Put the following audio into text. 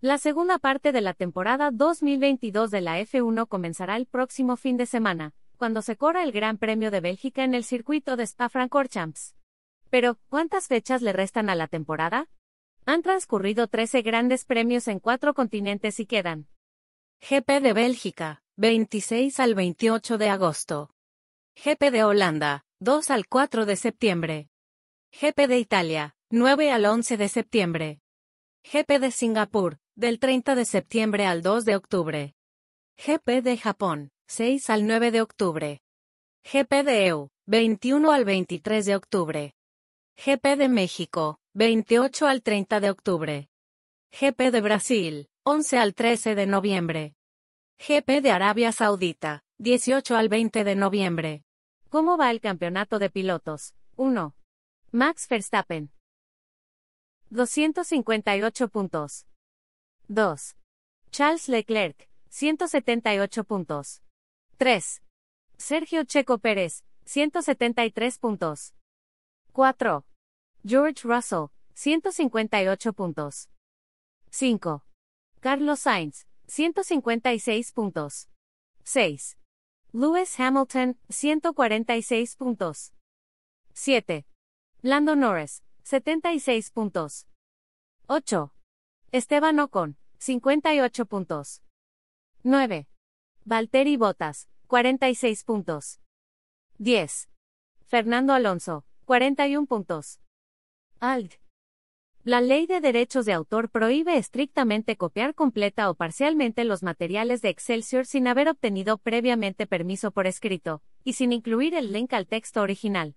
La segunda parte de la temporada 2022 de la F1 comenzará el próximo fin de semana, cuando se corra el Gran Premio de Bélgica en el circuito de Spa-Francorchamps. Pero, ¿cuántas fechas le restan a la temporada? Han transcurrido 13 grandes premios en cuatro continentes y quedan. GP de Bélgica, 26 al 28 de agosto. GP de Holanda, 2 al 4 de septiembre. GP de Italia, 9 al 11 de septiembre. GP de Singapur, del 30 de septiembre al 2 de octubre. GP de Japón, 6 al 9 de octubre. GP de EU, 21 al 23 de octubre. GP de México, 28 al 30 de octubre. GP de Brasil, 11 al 13 de noviembre. GP de Arabia Saudita, 18 al 20 de noviembre. ¿Cómo va el campeonato de pilotos? 1. Max Verstappen. 258 puntos. 2. Charles Leclerc, 178 puntos. 3. Sergio Checo Pérez, 173 puntos. 4. George Russell, 158 puntos. 5. Carlos Sainz, 156 puntos. 6. Lewis Hamilton, 146 puntos. 7. Lando Norris, 76 puntos. 8. Esteban Ocon, 58 puntos. 9. Valtteri Bottas, 46 puntos. 10. Fernando Alonso, 41 puntos. Alt. La ley de derechos de autor prohíbe estrictamente copiar completa o parcialmente los materiales de Excelsior sin haber obtenido previamente permiso por escrito, y sin incluir el link al texto original.